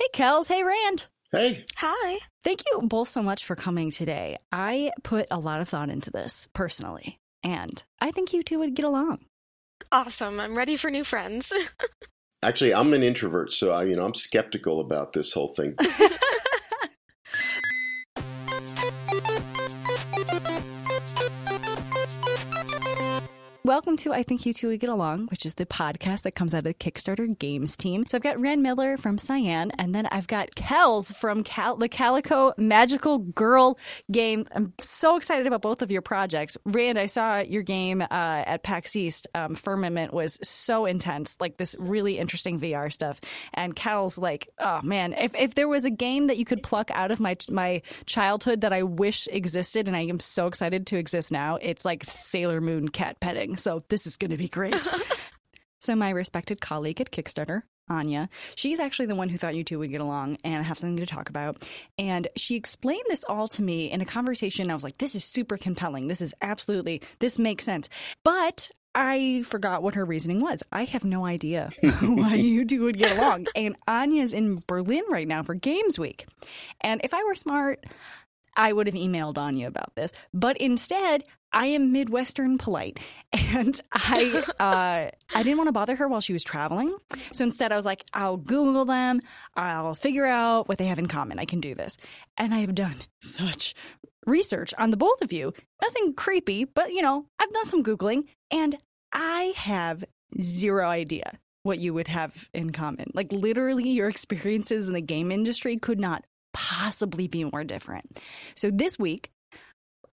Hey, Kels. Hey, Rand. Hey. Hi. Thank you both so much for coming today. I put a lot of thought into this personally, and I think you two would get along. Awesome. I'm ready for new friends. Actually, I'm an introvert, so I, you know, I'm skeptical about this whole thing. Welcome to I Think You Two Would Get Along, which is the podcast that comes out of the Kickstarter Games team. So I've got Rand Miller from Cyan, and then I've got Kels from Cal- the Calico Magical Girl game. I'm so excited about both of your projects. Rand, I saw your game uh, at PAX East. Um, Firmament was so intense, like this really interesting VR stuff. And Kels, like, oh man, if, if there was a game that you could pluck out of my my childhood that I wish existed, and I am so excited to exist now, it's like Sailor Moon cat petting. So this is going to be great. so my respected colleague at Kickstarter, Anya, she's actually the one who thought you two would get along and have something to talk about. And she explained this all to me in a conversation. I was like, this is super compelling. This is absolutely, this makes sense. But I forgot what her reasoning was. I have no idea why you two would get along. And Anya's in Berlin right now for Games Week. And if I were smart, I would have emailed Anya about this. But instead, I am Midwestern polite, and I uh, I didn't want to bother her while she was traveling. So instead, I was like, I'll Google them. I'll figure out what they have in common. I can do this, and I have done such research on the both of you. Nothing creepy, but you know, I've done some googling, and I have zero idea what you would have in common. Like literally, your experiences in the game industry could not possibly be more different. So this week,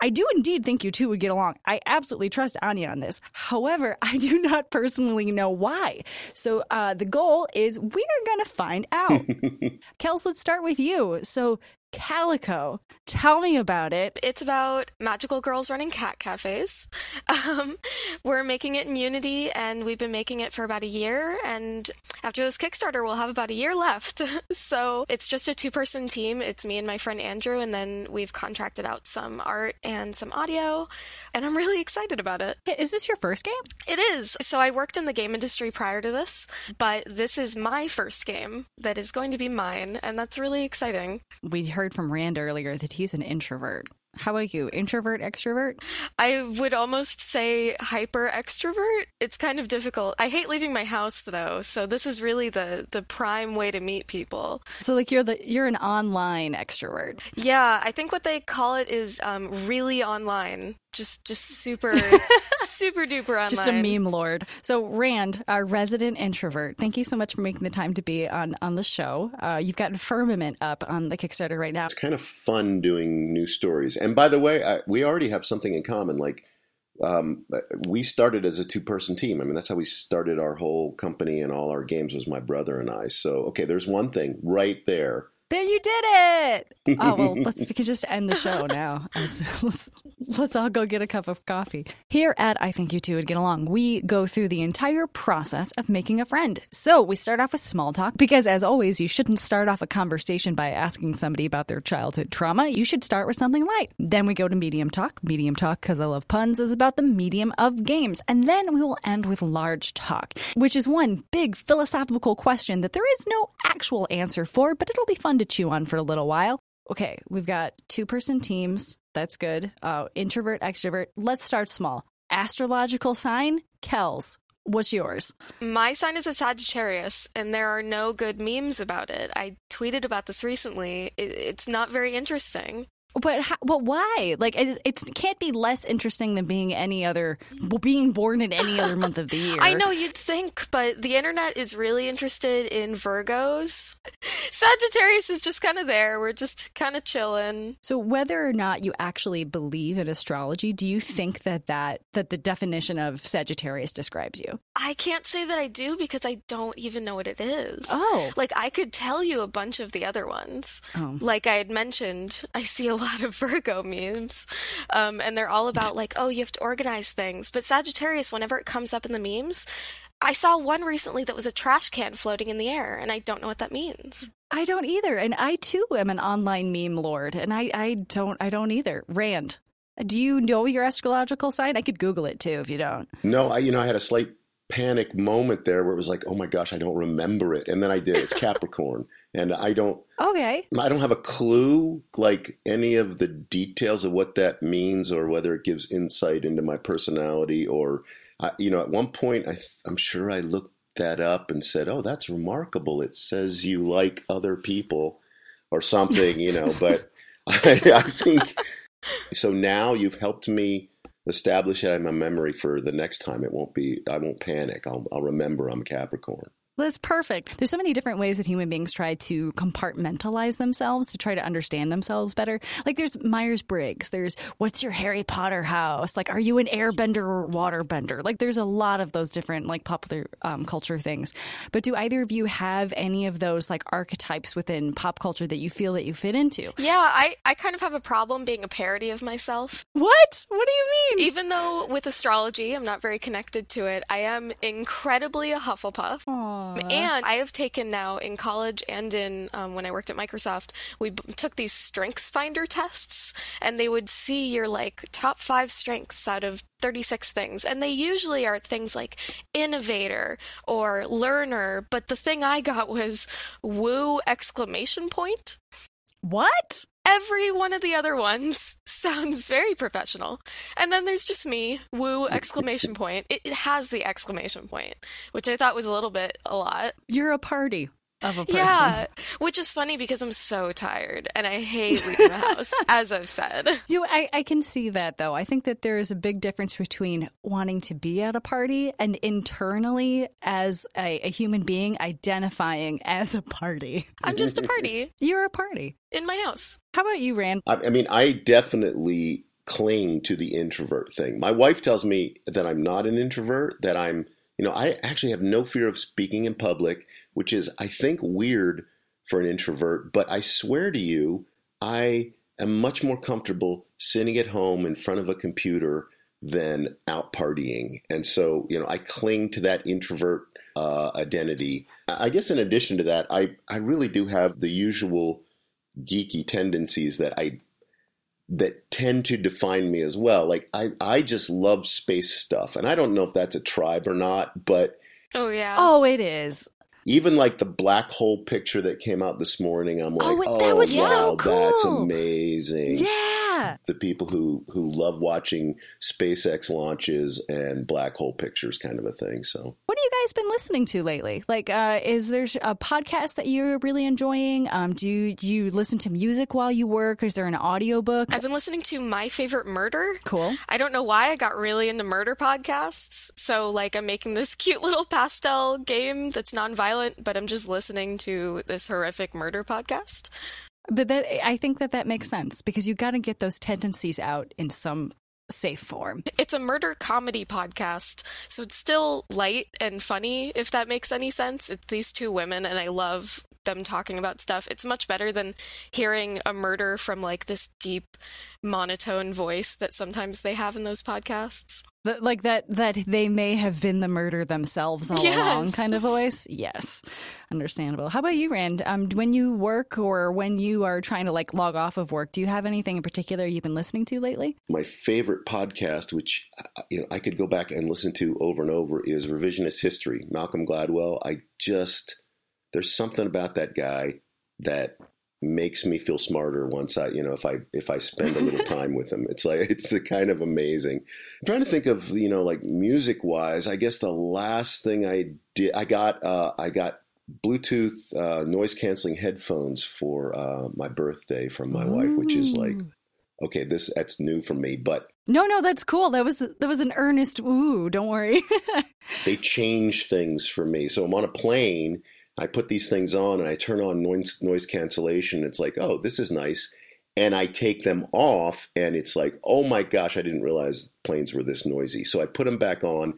I do indeed think you two would get along. I absolutely trust Anya on this. However, I do not personally know why. So uh, the goal is we're going to find out. Kels, let's start with you. So Calico. Tell me about it. It's about magical girls running cat cafes. Um, we're making it in Unity, and we've been making it for about a year. And after this Kickstarter, we'll have about a year left. so it's just a two person team. It's me and my friend Andrew, and then we've contracted out some art and some audio. And I'm really excited about it. Is this your first game? It is. So I worked in the game industry prior to this, but this is my first game that is going to be mine, and that's really exciting. We heard from Rand earlier that he's an introvert. How about you? Introvert, extrovert? I would almost say hyper extrovert. It's kind of difficult. I hate leaving my house though, so this is really the the prime way to meet people. So like you're the you're an online extrovert. Yeah, I think what they call it is um, really online. Just just super super duper online. Just a meme lord. So Rand, our resident introvert, thank you so much for making the time to be on on the show. Uh, you've got Firmament up on the Kickstarter right now. It's kind of fun doing new stories. And by the way, I, we already have something in common. Like um, we started as a two-person team. I mean, that's how we started our whole company and all our games. Was my brother and I. So okay, there's one thing right there. There you did it. Oh well, let's we could just end the show now. Let's, let's let's all go get a cup of coffee. Here at I Think You Two Would Get Along, we go through the entire process of making a friend. So we start off with small talk because, as always, you shouldn't start off a conversation by asking somebody about their childhood trauma. You should start with something light. Then we go to medium talk. Medium talk, because I love puns, is about the medium of games, and then we will end with large talk, which is one big philosophical question that there is no actual answer for, but it'll be fun to chew on for a little while. Okay, we've got two person teams. That's good. Uh, introvert, extrovert. Let's start small. Astrological sign, Kels. What's yours? My sign is a Sagittarius, and there are no good memes about it. I tweeted about this recently. It, it's not very interesting. But how, but why? Like it, it can't be less interesting than being any other being born in any other month of the year. I know you'd think, but the internet is really interested in Virgos. Sagittarius is just kind of there. We're just kind of chilling. So whether or not you actually believe in astrology, do you think that that that the definition of Sagittarius describes you? I can't say that I do because I don't even know what it is. Oh. Like I could tell you a bunch of the other ones. Oh. Like I had mentioned, I see a lot of Virgo memes, um, and they're all about like, oh, you have to organize things. But Sagittarius, whenever it comes up in the memes, I saw one recently that was a trash can floating in the air, and I don't know what that means. I don't either, and I too am an online meme lord, and I I don't I don't either. Rand, do you know your astrological sign? I could Google it too if you don't. No, I you know I had a slight panic moment there where it was like, oh my gosh, I don't remember it, and then I did. It's Capricorn, and I don't. Okay. I don't have a clue, like any of the details of what that means, or whether it gives insight into my personality, or I, you know, at one point, I, I'm sure I looked that up and said, "Oh, that's remarkable. It says you like other people, or something," you know. but I, I think so. Now you've helped me establish that in my memory for the next time. It won't be. I won't panic. I'll, I'll remember I'm Capricorn. Well, that's perfect. There's so many different ways that human beings try to compartmentalize themselves to try to understand themselves better. Like there's Myers Briggs. There's what's your Harry Potter house? Like, are you an airbender or waterbender? Like, there's a lot of those different like popular um, culture things. But do either of you have any of those like archetypes within pop culture that you feel that you fit into? Yeah, I, I kind of have a problem being a parody of myself. What? What do you mean? Even though with astrology, I'm not very connected to it, I am incredibly a Hufflepuff. Aww. And I have taken now in college and in um, when I worked at Microsoft, we b- took these strengths finder tests, and they would see your like top five strengths out of 36 things. And they usually are things like innovator or learner. But the thing I got was woo exclamation point. What? Every one of the other ones sounds very professional. And then there's just me, woo, exclamation point. It, it has the exclamation point, which I thought was a little bit a lot. You're a party of a person. Yeah, which is funny because I'm so tired and I hate leaving the house, as I've said. You, I, I can see that though. I think that there is a big difference between wanting to be at a party and internally, as a, a human being, identifying as a party. I'm just a party You're a party. in my house. How about you, Rand? I, I mean, I definitely cling to the introvert thing. My wife tells me that I'm not an introvert, that I'm, you know, I actually have no fear of speaking in public, which is, I think, weird for an introvert. But I swear to you, I am much more comfortable sitting at home in front of a computer than out partying. And so, you know, I cling to that introvert uh, identity. I I guess in addition to that, I, I really do have the usual geeky tendencies that I that tend to define me as well. Like I, I just love space stuff. And I don't know if that's a tribe or not, but Oh, yeah. Oh, it is. Even like the black hole picture that came out this morning, I'm oh, like, Oh, oh, that was wow, so that's amazing. Yeah. The people who who love watching SpaceX launches and black hole pictures, kind of a thing. So What have you guys been listening to lately? Like, uh, is there a podcast that you're really enjoying? Um, do you, do you listen to music while you work? Is there an audiobook? I've been listening to My Favorite Murder. Cool. I don't know why I got really into murder podcasts. So, like, I'm making this cute little pastel game that's nonviolent, but I'm just listening to this horrific murder podcast. But that I think that that makes sense because you got to get those tendencies out in some safe form. It's a murder comedy podcast, so it's still light and funny, if that makes any sense. It's these two women, and I love them talking about stuff. It's much better than hearing a murder from like this deep monotone voice that sometimes they have in those podcasts. Like that that they may have been the murder themselves all Yes. along kind of voice. Yes, understandable. How about you, Rand? Um, when you work or when you are trying to like log off of work, do you have anything in particular you've been listening to lately? my favorite podcast, which uh, you know I could go back and listen to over and over, is Revisionist History. Malcolm Gladwell. I just there's something about that guy that makes me feel smarter once I you know if I if I spend a little time with him. It's like it's kind of amazing. I'm trying to think of you know like music wise. I guess the last thing I did I got uh, I got Bluetooth uh, noise canceling headphones for uh, my birthday from my wife, which is like okay, this that's new for me, but No, no, that's cool. That was that was an earnest ooh, don't worry. they change things for me. So I'm on a plane, I put these things on and I turn on noise noise cancellation. It's like, oh, this is nice. And I take them off and it's like, oh my gosh, I didn't realize planes were this noisy. So I put them back on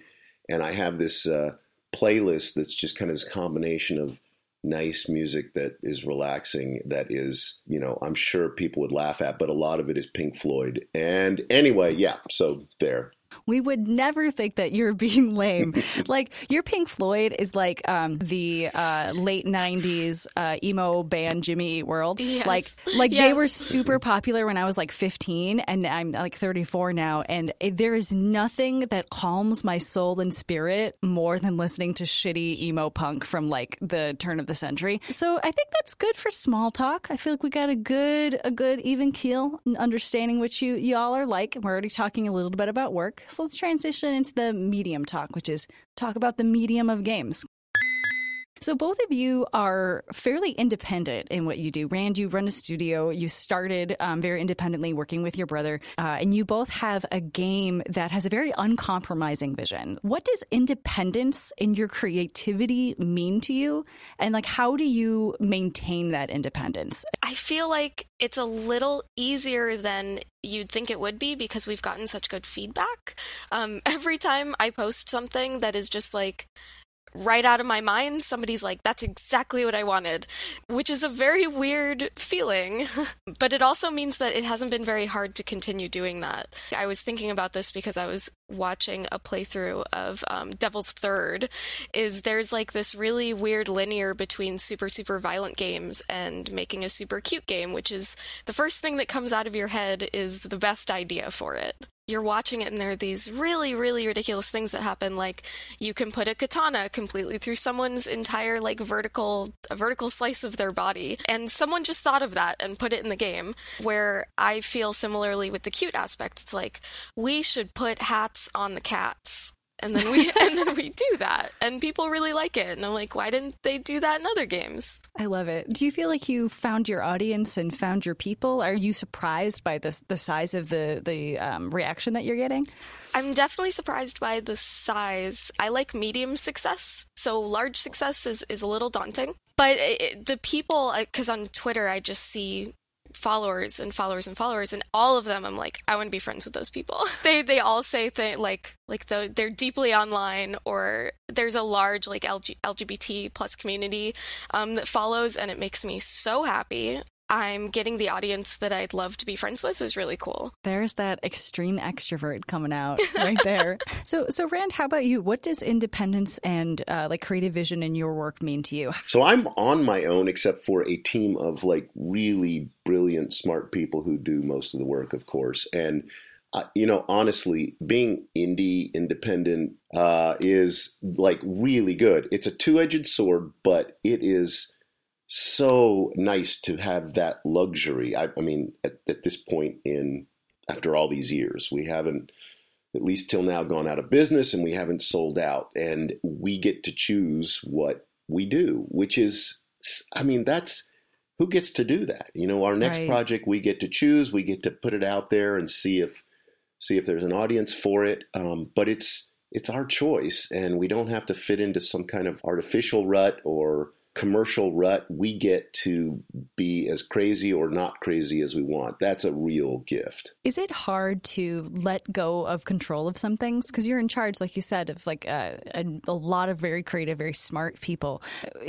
and I have this uh, playlist that's just kind of this combination of nice music that is relaxing that is you know i'm sure people would laugh at but a lot of it is pink floyd and anyway yeah so there We would never think that you're being lame. like your Pink Floyd is like um, the uh, late '90s uh, emo band Jimmy Eat World. Yes. Like, like yes. they were super popular when I was like 15, and I'm like 34 now. And there is nothing that calms my soul and spirit more than listening to shitty emo punk from like the turn of the century. So I think that's good for small talk. I feel like we got a good, a good even keel, understanding what you y'all are like. We're already talking a little bit about work. So let's transition into the medium talk, which is talk about the medium of games. So both of you are fairly independent in what you do. Rand, you run a studio. You started um, very independently working with your brother, uh, and you both have a game that has a very uncompromising vision. What does independence in your creativity mean to you? And like, how do you maintain that independence? I feel like it's a little easier than you'd think it would be because we've gotten such good feedback. Um, every time I post something that is just like right out of my mind, somebody's like, that's exactly what I wanted, which is a very weird feeling. but it also means that it hasn't been very hard to continue doing that. I was thinking about this because I was watching a playthrough of um, Devil's Third. Is there's like this really weird linear between super, super violent games and making a super cute game, which is the first thing that comes out of your head is the best idea for it you're watching it and there are these really really ridiculous things that happen like you can put a katana completely through someone's entire like vertical a vertical slice of their body. And someone just thought of that and put it in the game where i feel similarly with the cute aspect. It's like we should put hats on the cats and then we and then we do that and people really like it and i'm like why didn't they do that in other games I love it. Do you feel like you found your audience and found your people? Are you surprised by the the size of the the um, reaction that you're getting? I'm definitely surprised by the size. I like medium success, so large success is is a little daunting. But it, the people, because on Twitter I just see followers and followers and followers and all of them i'm like i want to be friends with those people. They they all say things like like the, they're deeply online or there's a large like LG, lgbt plus community um, that follows and it makes me so happy I'm getting the audience that I'd love to be friends with is really cool. There's that extreme extrovert coming out right there. so, so Rand, how about you? What does independence and uh, like creative vision in your work mean to you? So I'm on my own, except for a team of like really brilliant, smart people who do most of the work, of course. And uh, you know, honestly, being indie independent uh, is like really good. It's a two-edged sword, but it is so nice to have that luxury. I, I mean, at, at, this point in after all these years, we haven't, at least till now, gone out of business, and we haven't sold out, and we get to choose what we do, which is, I mean, that's who gets to do that. You know, our next right. project, we get to choose, we get to put it out there and see if see if there's an audience for it. Um, but it's it's our choice, and we don't have to fit into some kind of artificial rut or commercial rut, we get to be as crazy or not crazy as we want. That's a real gift. Is it hard to let go of control of some things? Because you're in charge, like you said, of like a, a, a lot of very creative, very smart people.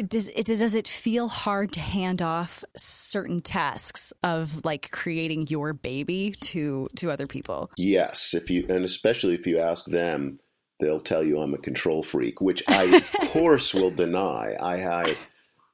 Does it, does it feel hard to hand off certain tasks of like creating your baby to to other people? Yes, if you and especially if you ask them, they'll tell you I'm a control freak, which I of course will deny. I, I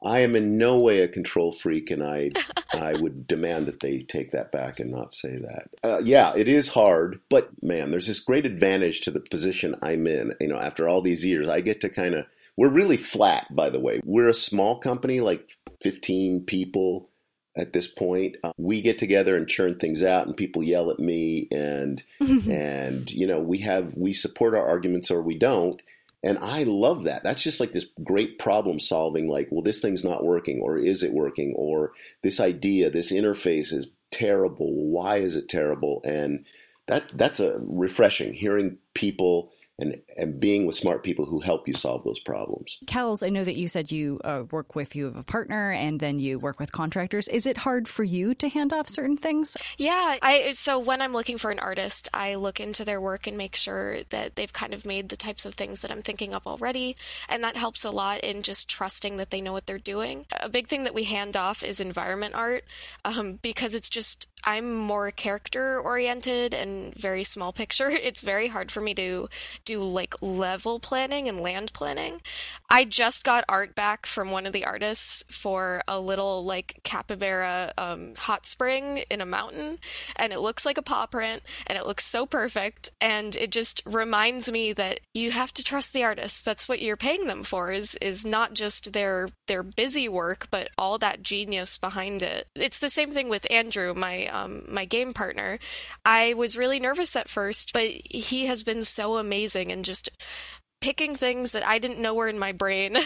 I am in no way a control freak, and I I would demand that they take that back and not say that. Uh, yeah, it is hard, but man, there's this great advantage to the position I'm in. You know, after all these years, I get to kind of. We're really flat, by the way. We're a small company, like 15 people at this point. Uh, we get together and churn things out, and people yell at me, and and you know we have we support our arguments or we don't. And I love that. That's just like this great problem solving like, well, this thing's not working, or is it working? Or this idea, this interface is terrible. Why is it terrible? And that that's a refreshing hearing people and and being with smart people who help you solve those problems. Kels, I know that you said you uh, work with you have a partner and then you work with contractors. Is it hard for you to hand off certain things? Yeah, I so when I'm looking for an artist, I look into their work and make sure that they've kind of made the types of things that I'm thinking of already, and that helps a lot in just trusting that they know what they're doing. A big thing that we hand off is environment art um, because it's just I'm more character oriented and very small picture. It's very hard for me to do like level planning and land planning. I just got art back from one of the artists for a little like capybara um, hot spring in a mountain, and it looks like a paw print, and it looks so perfect, and it just reminds me that you have to trust the artist. That's what you're paying them for is is not just their their busy work, but all that genius behind it. It's the same thing with Andrew, my um, my game partner. I was really nervous at first, but he has been so amazing and just picking things that I didn't know were in my brain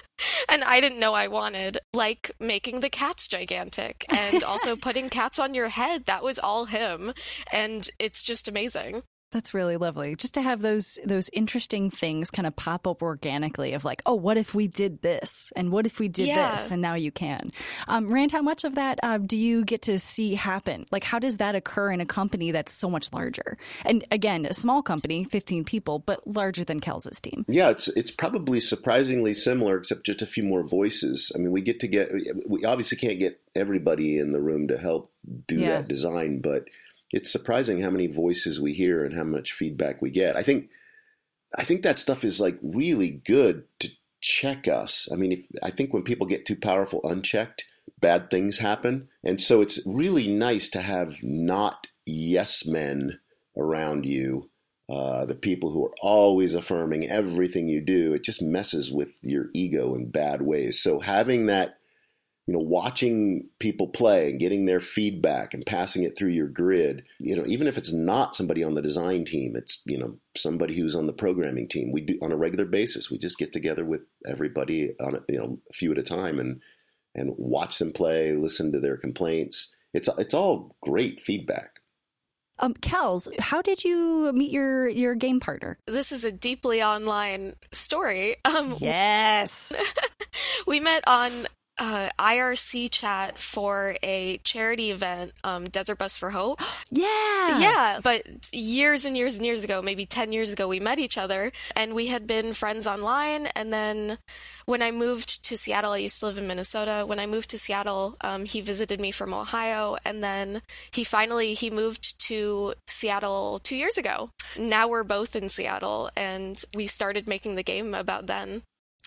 and I didn't know I wanted, like making the cats gigantic and also putting cats on your head. That was all him. And it's just amazing. That's really lovely. Just to have those those interesting things kind of pop up organically of like, oh, what if we did this, and what if we did Yeah. this, and now you can. Um, Rand, how much of that uh, do you get to see happen? Like, how does that occur in a company that's so much larger? And again, a small company, fifteen people, but larger than Kels's team. Yeah, it's it's probably surprisingly similar, except just a few more voices. I mean, we get to get we obviously can't get everybody in the room to help do Yeah. that design, but it's surprising how many voices we hear and how much feedback we get. I think I think that stuff is like really good to check us. I mean, if, I think when people get too powerful unchecked, bad things happen, and so it's really nice to have not yes men around you uh, the people who are always affirming everything you do, it just messes with your ego in bad ways. So having that, you know, watching people play and getting their feedback and passing it through your grid, you know, even if it's not somebody on the design team, it's, you know, somebody who's on the programming team. We do on a regular basis. We just get together with everybody on a, you know, a few at a time and and watch them play, listen to their complaints. It's it's all great feedback. Um, Kels, how did you meet your your game partner? This is a deeply online story. Um, Yes. we met on uh, IRC chat for a charity event, um, Desert Bus for Hope. yeah. Yeah, but years and years and years ago, maybe 10 years ago, we met each other and we had been friends online. And then when I moved to Seattle, I used to live in Minnesota. When I moved to Seattle, um, he visited me from Ohio. And then he finally, he moved to Seattle two years ago. Now we're both in Seattle and we started making the game about then.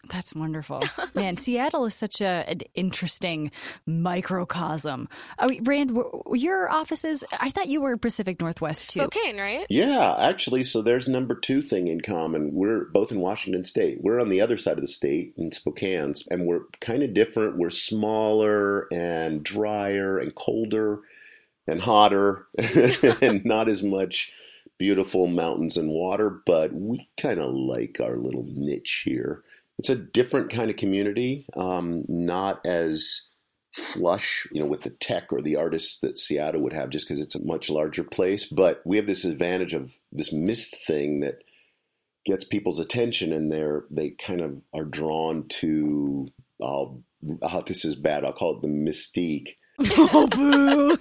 That's wonderful. Man, Seattle is such a, an interesting microcosm. Oh, Rand, were, were your offices, I thought you were Pacific Northwest too. Spokane, right? Yeah, actually, so there's number two thing in common. We're both in Washington State. We're on the other side of the state in Spokane, and we're kind of different. We're smaller and drier and colder and hotter and not as much beautiful mountains and water, but we kind of like our little niche here. It's a different kind of community, um, not as flush, you know, with the tech or the artists that Seattle would have, just because it's a much larger place. But we have this advantage of this Myst thing that gets people's attention, and they're they kind of are drawn to. I'll, oh, this is bad. I'll call it the mystique. Oh, boo.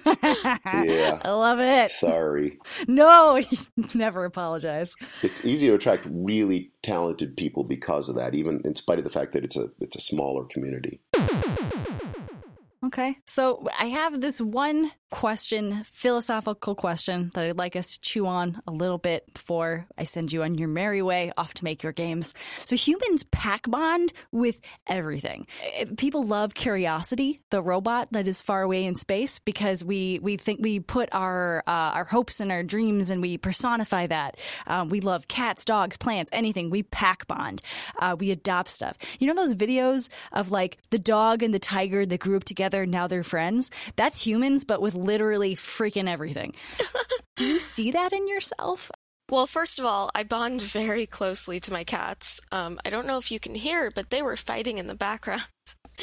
Yeah. I love it. Sorry, No, never apologize. it's easy to attract really talented people because of that, even in spite of the fact that it's a it's a smaller community. Okay. So I have this one question, philosophical question that I'd like us to chew on a little bit before I send you on your merry way off to make your games. So humans pack bond with everything. People love Curiosity, the robot that is far away in space, because we, we think we put our uh, our hopes and our dreams and we personify that. Um, we love cats, dogs, plants, anything. We pack bond. Uh, we adopt stuff. You know those videos of like the dog and the tiger that grew up together, now they're friends? That's humans, but with literally freaking everything. Do you see that in yourself? Well, first of all, I bond very closely to my cats. Um, I don't know if you can hear, but they were fighting in the background.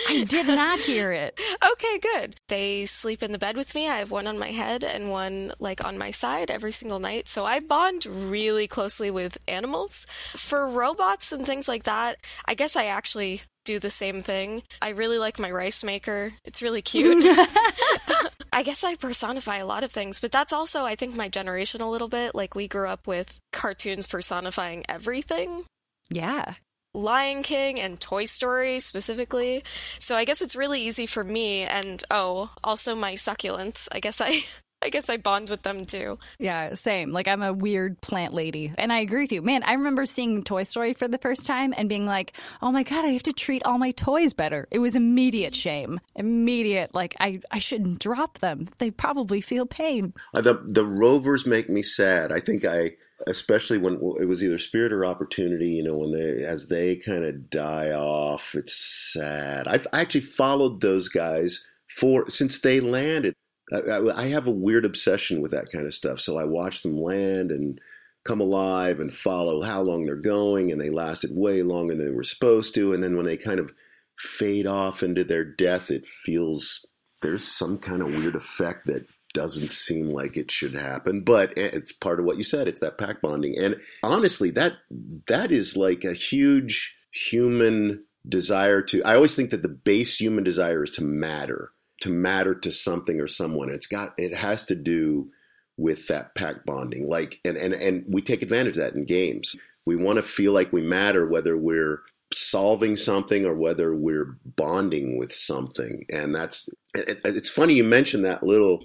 I did not hear it. Okay, good. They sleep in the bed with me. I have one on my head and one like on my side every single night. So I bond really closely with animals. For robots and things like that, I guess I actually do the same thing. I really like my rice maker. It's really cute. I guess I personify a lot of things, but that's also, I think, my generation a little bit. Like, we grew up with cartoons personifying everything. Yeah. Lion King and Toy Story specifically. So I guess it's really easy for me and oh, also my succulents. I guess I I guess I bond with them too. Yeah, same. Like I'm a weird plant lady. And I agree with you. Man, I remember seeing Toy Story for the first time and being like, "Oh my god, I have to treat all my toys better." It was immediate shame. Immediate like I I shouldn't drop them. They probably feel pain. Uh, the the rovers make me sad. I think I especially when it was either spirit or opportunity you know when they as they kind of die off it's sad i've I actually followed those guys for since they landed I, I, have a weird obsession with that kind of stuff so i watch them land and come alive and follow how long they're going and they lasted way longer than they were supposed to and then when they kind of fade off into their death it feels there's some kind of weird effect that doesn't seem like it should happen, but it's part of what you said. It's that pack bonding, and honestly, that that is like a huge human desire to. I always think that the base human desire is to matter, to matter to something or someone. It's got it has to do with that pack bonding, like and and and we take advantage of that in games. We want to feel like we matter, whether we're solving something or whether we're bonding with something and that's it, it's funny you mentioned that little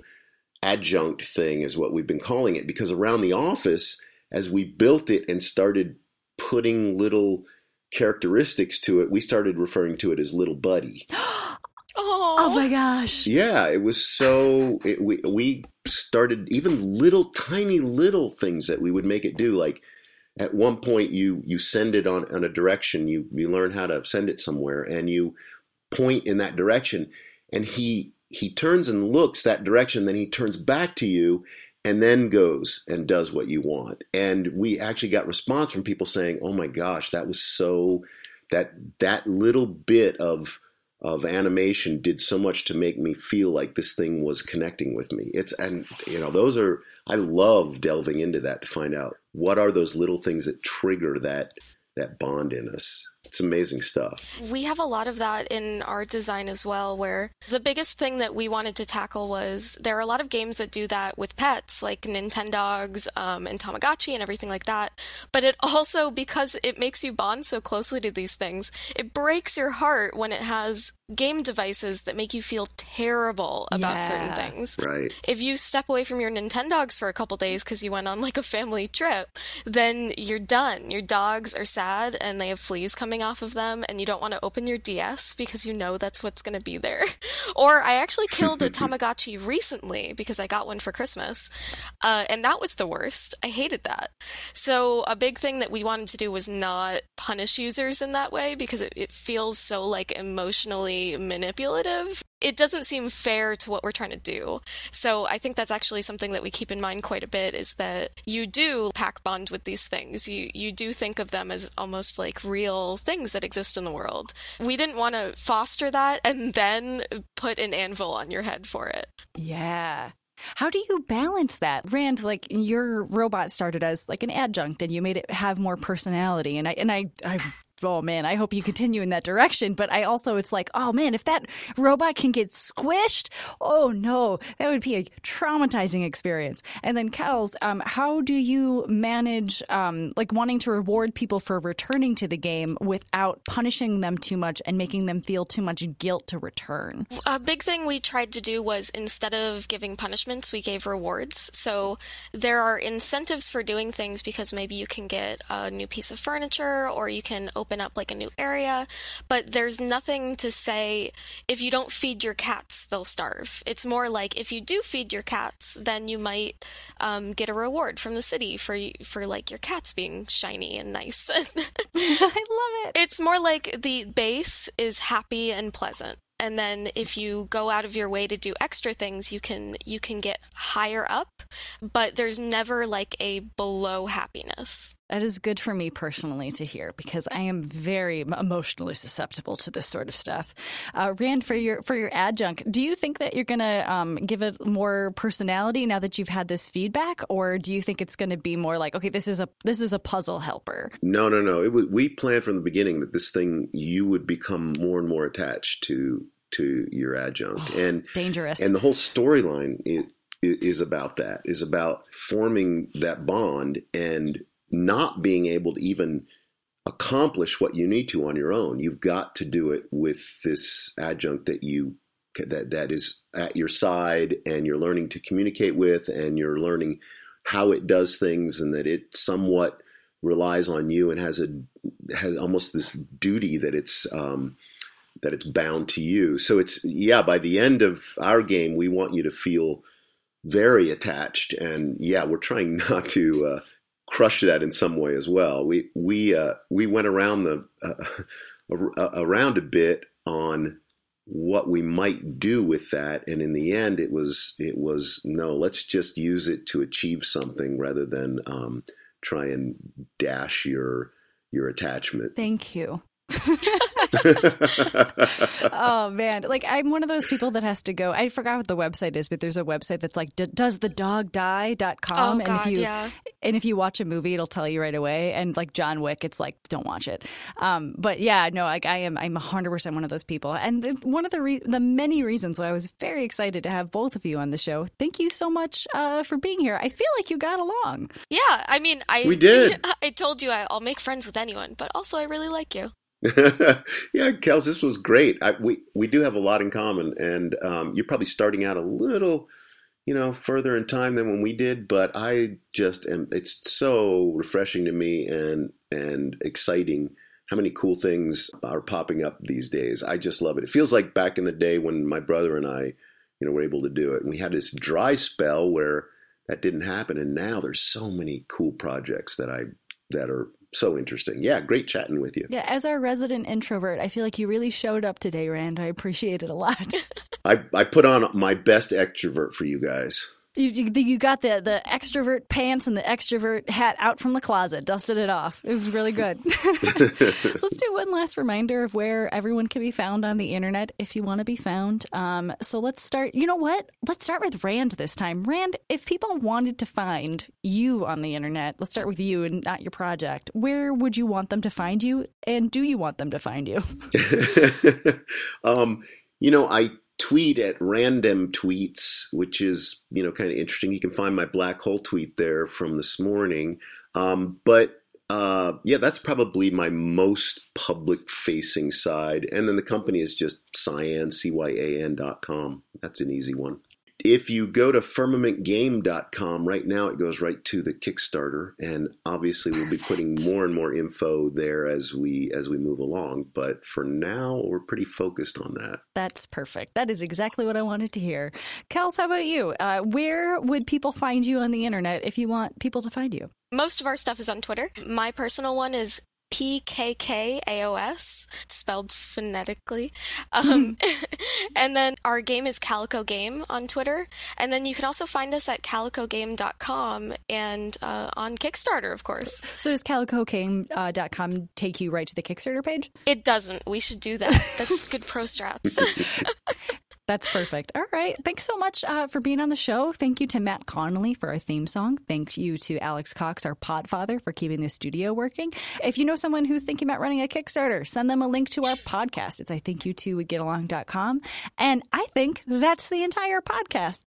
adjunct thing is what we've been calling it because around the office as we built it and started putting little characteristics to it we started referring to it as little buddy oh, oh. oh my oh. gosh yeah it was so it, we we started even little tiny little things that we would make it do like at one point you you send it on, on a direction you you learn how to send it somewhere and you point in that direction and he he turns and looks that direction, then he turns back to you and then goes and does what you want. And we actually got response from people saying, "Oh my gosh, that was so that that little bit of of animation did so much to make me feel like this thing was connecting with me." It's and you know, those are I love delving into that to find out what are those little things that trigger that that bond in us. It's amazing stuff. We have a lot of that in our design as well, where the biggest thing that we wanted to tackle was there are a lot of games that do that with pets, like Nintendogs um, and Tamagotchi and everything like that. But it also, because it makes you bond so closely to these things, it breaks your heart when it has game devices that make you feel terrible about yeah. certain things. Right. If you step away from your Nintendogs for a couple days because you went on like a family trip, then you're done. Your dogs are sad and they have fleas coming off of them and you don't want to open your DS because you know that's what's going to be there. or I actually killed a Tamagotchi recently because I got one for Christmas. Uh, and that was the worst. I hated that. So a big thing that we wanted to do was not punish users in that way because it, it feels so like emotionally manipulative it doesn't seem fair to what we're trying to do. So I think that's actually something that we keep in mind quite a bit is that you do pack bond with these things. You you do think of them as almost like real things that exist in the world. We didn't want to foster that and then put an anvil on your head for it. Yeah. How do you balance that? Rand, like your robot started as like an adjunct and you made it have more personality and I and I I oh man, I hope you continue in that direction. But I also, it's like, oh man, if that robot can get squished, oh no, that would be a traumatizing experience. And then, Kels, um, how do you manage um, like wanting to reward people for returning to the game without punishing them too much and making them feel too much guilt to return? A big thing we tried to do was instead of giving punishments, we gave rewards. So there are incentives for doing things because maybe you can get a new piece of furniture or you can open open up like a new area, but there's nothing to say if you don't feed your cats, they'll starve. It's more like if you do feed your cats, then you might um, get a reward from the city for for like your cats being shiny and nice. I love it. It's more like the base is happy and pleasant and then if you go out of your way to do extra things you can you can get higher up but there's never like a below happiness that is good for me personally to hear because I am very emotionally susceptible to this sort of stuff. Uh, Rand, for your for your adjunct, do you think that you're going to um, give it more personality now that you've had this feedback, or do you think it's going to be more like, okay, this is a this is a puzzle helper? No, no, no. Was, we planned from the beginning that this thing you would become more and more attached to to your adjunct, oh, and dangerous, and the whole storyline is, is about that is about forming that bond and not being able to even accomplish what you need to on your own. You've got to do it with this adjunct that you that that is at your side and you're learning to communicate with and you're learning how it does things and that it somewhat relies on you and has a has almost this duty that it's um, that it's bound to you. So it's yeah. By the end of our game, we want you to feel very attached, and yeah, we're trying not to uh, crush that in some way as well. We we uh, we went around the uh, around a bit on what we might do with that and in the end it was it was no let's just use it to achieve something rather than um, try and dash your your attachment thank you oh man. Like i'm one of those people that has to go. I forgot what the website is but there's a website that's like does the dog die.com oh, and God, if you yeah. and if you watch a movie it'll tell you right away. And like john wick it's like don't watch it. Um, but yeah no like i am i'm 100% one of those people. And one of the re- the many reasons why i was very excited to have both of you on the show. Thank you so much uh, for being here. I feel like you got along. Yeah i mean i we did. I told you I, i'll make friends with anyone but also i really like you yeah, Kels, this was great. I, we we do have a lot in common, and um, you're probably starting out a little, you know, further in time than when we did. But I just am. It's so refreshing to me and and exciting how many cool things are popping up these days. I just love it. It feels like back in the day when my brother and I, you know, were able to do it. And we had this dry spell where that didn't happen, and now there's so many cool projects that I that are so interesting. Yeah, great chatting with you. Yeah, as our resident introvert, I feel like you really showed up today, Rand. I appreciate it a lot. I, I put on my best extrovert for you guys. You, you got the, the extrovert pants and the extrovert hat out from the closet, dusted it off. It was really good. so let's do one last reminder of where everyone can be found on the internet if you want to be found. Um, so let's start. You know what? Let's start with Rand this time. Rand, if people wanted to find you on the internet, let's start with you and not your project. Where would you want them to find you? And do you want them to find you? um, you know, I tweet at random tweets, which is you know kind of interesting. You can find my black hole tweet there from this morning. Um, but uh, yeah, that's probably my most public facing side. And then the company is just cyan, C-Y-A-N dot com. That's an easy one if you go to firmamentgame.com right now it goes right to the kickstarter and obviously we'll be putting more and more info there as we as we move along but for now we're pretty focused on that. That's perfect. That is exactly what i wanted to hear. Kels how about you? Uh, where would people find you on the internet if you want people to find you? Most of our stuff is on Twitter. My personal one is PKKAOS, spelled phonetically. Um, and then our game is Calico Game on Twitter. And then you can also find us at calicogame.com and uh, on Kickstarter, of course. So does calicogame.com uh, take you right to the Kickstarter page? It doesn't. We should do that. That's good pro strats. That's perfect. All right. Thanks so much uh, for being on the show. Thank you to Matt Connolly for our theme song. Thank you to Alex Cox, our podfather, for keeping the studio working. If you know someone who's thinking about running a Kickstarter, send them a link to our podcast. It's I think you two would get along.com. And I think that's the entire podcast.